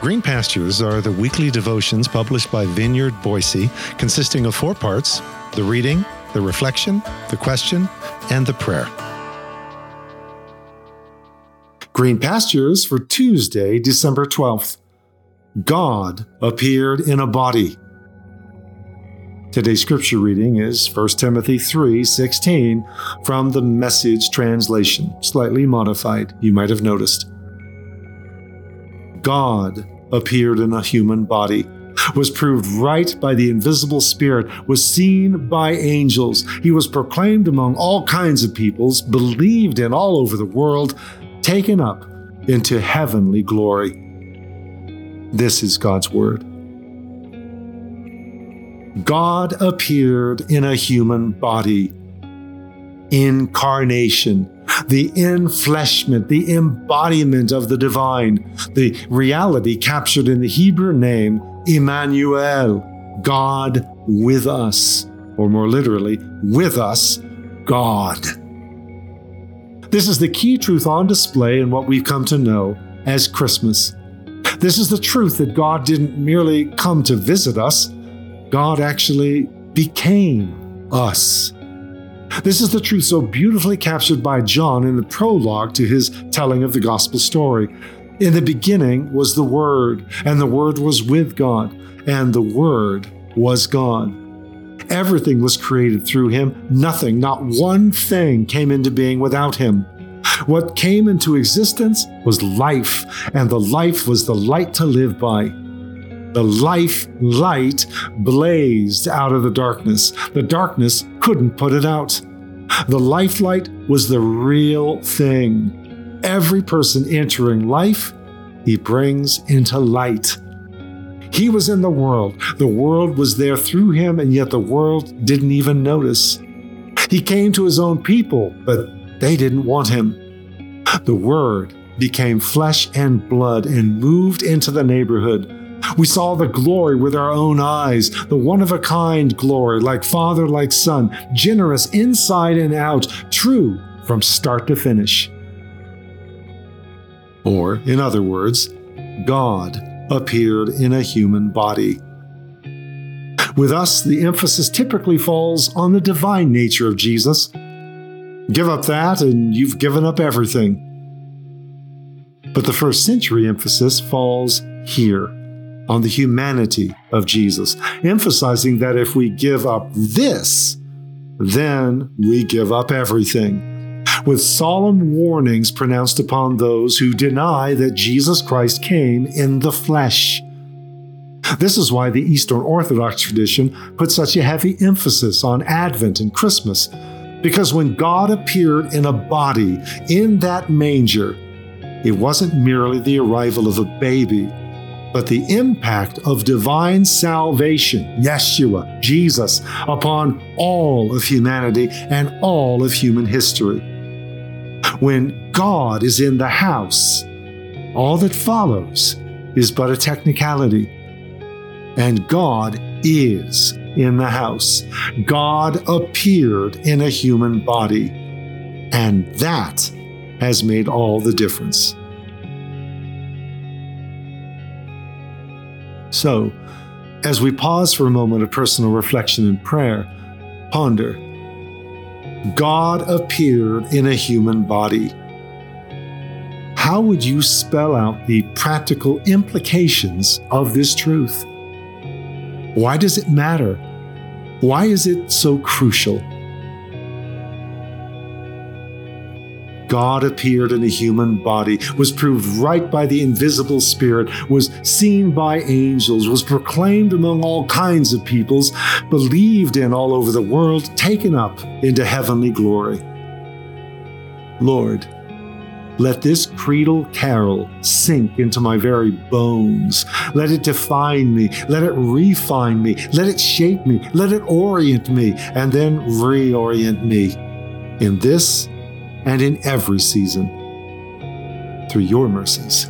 Green Pastures are the weekly devotions published by Vineyard Boise, consisting of four parts the reading, the reflection, the question, and the prayer. Green Pastures for Tuesday, December 12th. God appeared in a body. Today's scripture reading is 1 Timothy 3:16 from the Message translation, slightly modified, you might have noticed. God appeared in a human body, was proved right by the invisible Spirit, was seen by angels. He was proclaimed among all kinds of peoples, believed in all over the world, taken up into heavenly glory. This is God's Word. God appeared in a human body. Incarnation the enfleshment, the embodiment of the divine, the reality captured in the Hebrew name Emmanuel, God with us, or more literally, with us, God. This is the key truth on display in what we've come to know as Christmas. This is the truth that God didn't merely come to visit us, God actually became us. This is the truth so beautifully captured by John in the prologue to his telling of the gospel story. In the beginning was the Word, and the Word was with God, and the Word was God. Everything was created through him. Nothing, not one thing, came into being without him. What came into existence was life, and the life was the light to live by. The life light blazed out of the darkness. The darkness couldn't put it out. The life light was the real thing. Every person entering life, he brings into light. He was in the world. The world was there through him, and yet the world didn't even notice. He came to his own people, but they didn't want him. The Word became flesh and blood and moved into the neighborhood. We saw the glory with our own eyes, the one of a kind glory, like Father, like Son, generous inside and out, true from start to finish. Or, in other words, God appeared in a human body. With us, the emphasis typically falls on the divine nature of Jesus. Give up that, and you've given up everything. But the first century emphasis falls here on the humanity of Jesus, emphasizing that if we give up this, then we give up everything. With solemn warnings pronounced upon those who deny that Jesus Christ came in the flesh. This is why the Eastern Orthodox tradition puts such a heavy emphasis on Advent and Christmas, because when God appeared in a body in that manger, it wasn't merely the arrival of a baby, but the impact of divine salvation, Yeshua, Jesus, upon all of humanity and all of human history. When God is in the house, all that follows is but a technicality. And God is in the house. God appeared in a human body. And that has made all the difference. So, as we pause for a moment of personal reflection and prayer, ponder God appeared in a human body. How would you spell out the practical implications of this truth? Why does it matter? Why is it so crucial? God appeared in a human body, was proved right by the invisible Spirit, was seen by angels, was proclaimed among all kinds of peoples, believed in all over the world, taken up into heavenly glory. Lord, let this creedal carol sink into my very bones. Let it define me. Let it refine me. Let it shape me. Let it orient me and then reorient me. In this and in every season through your mercies.